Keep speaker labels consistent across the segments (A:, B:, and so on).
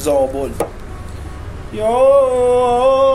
A: زابل. یا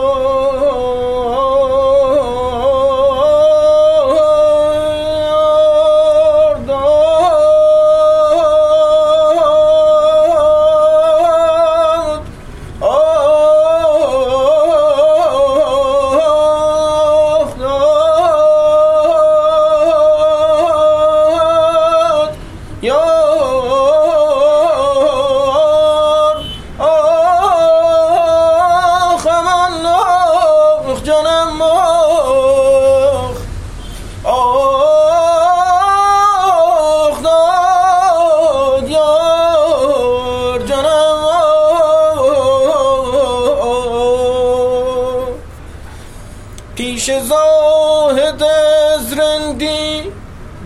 A: پیش زاهد از رندی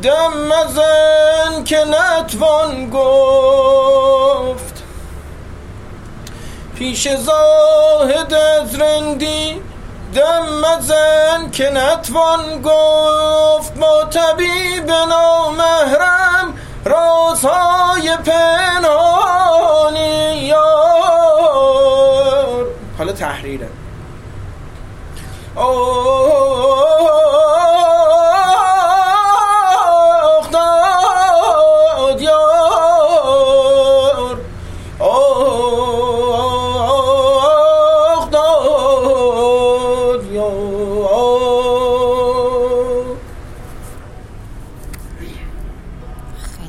A: دم مزن که نتوان گفت. پیش زاهد از رندی دم مزن که نتوان گفت. با طبیب نامحرم رازهای پنهانی یار. حالا تحریره oh,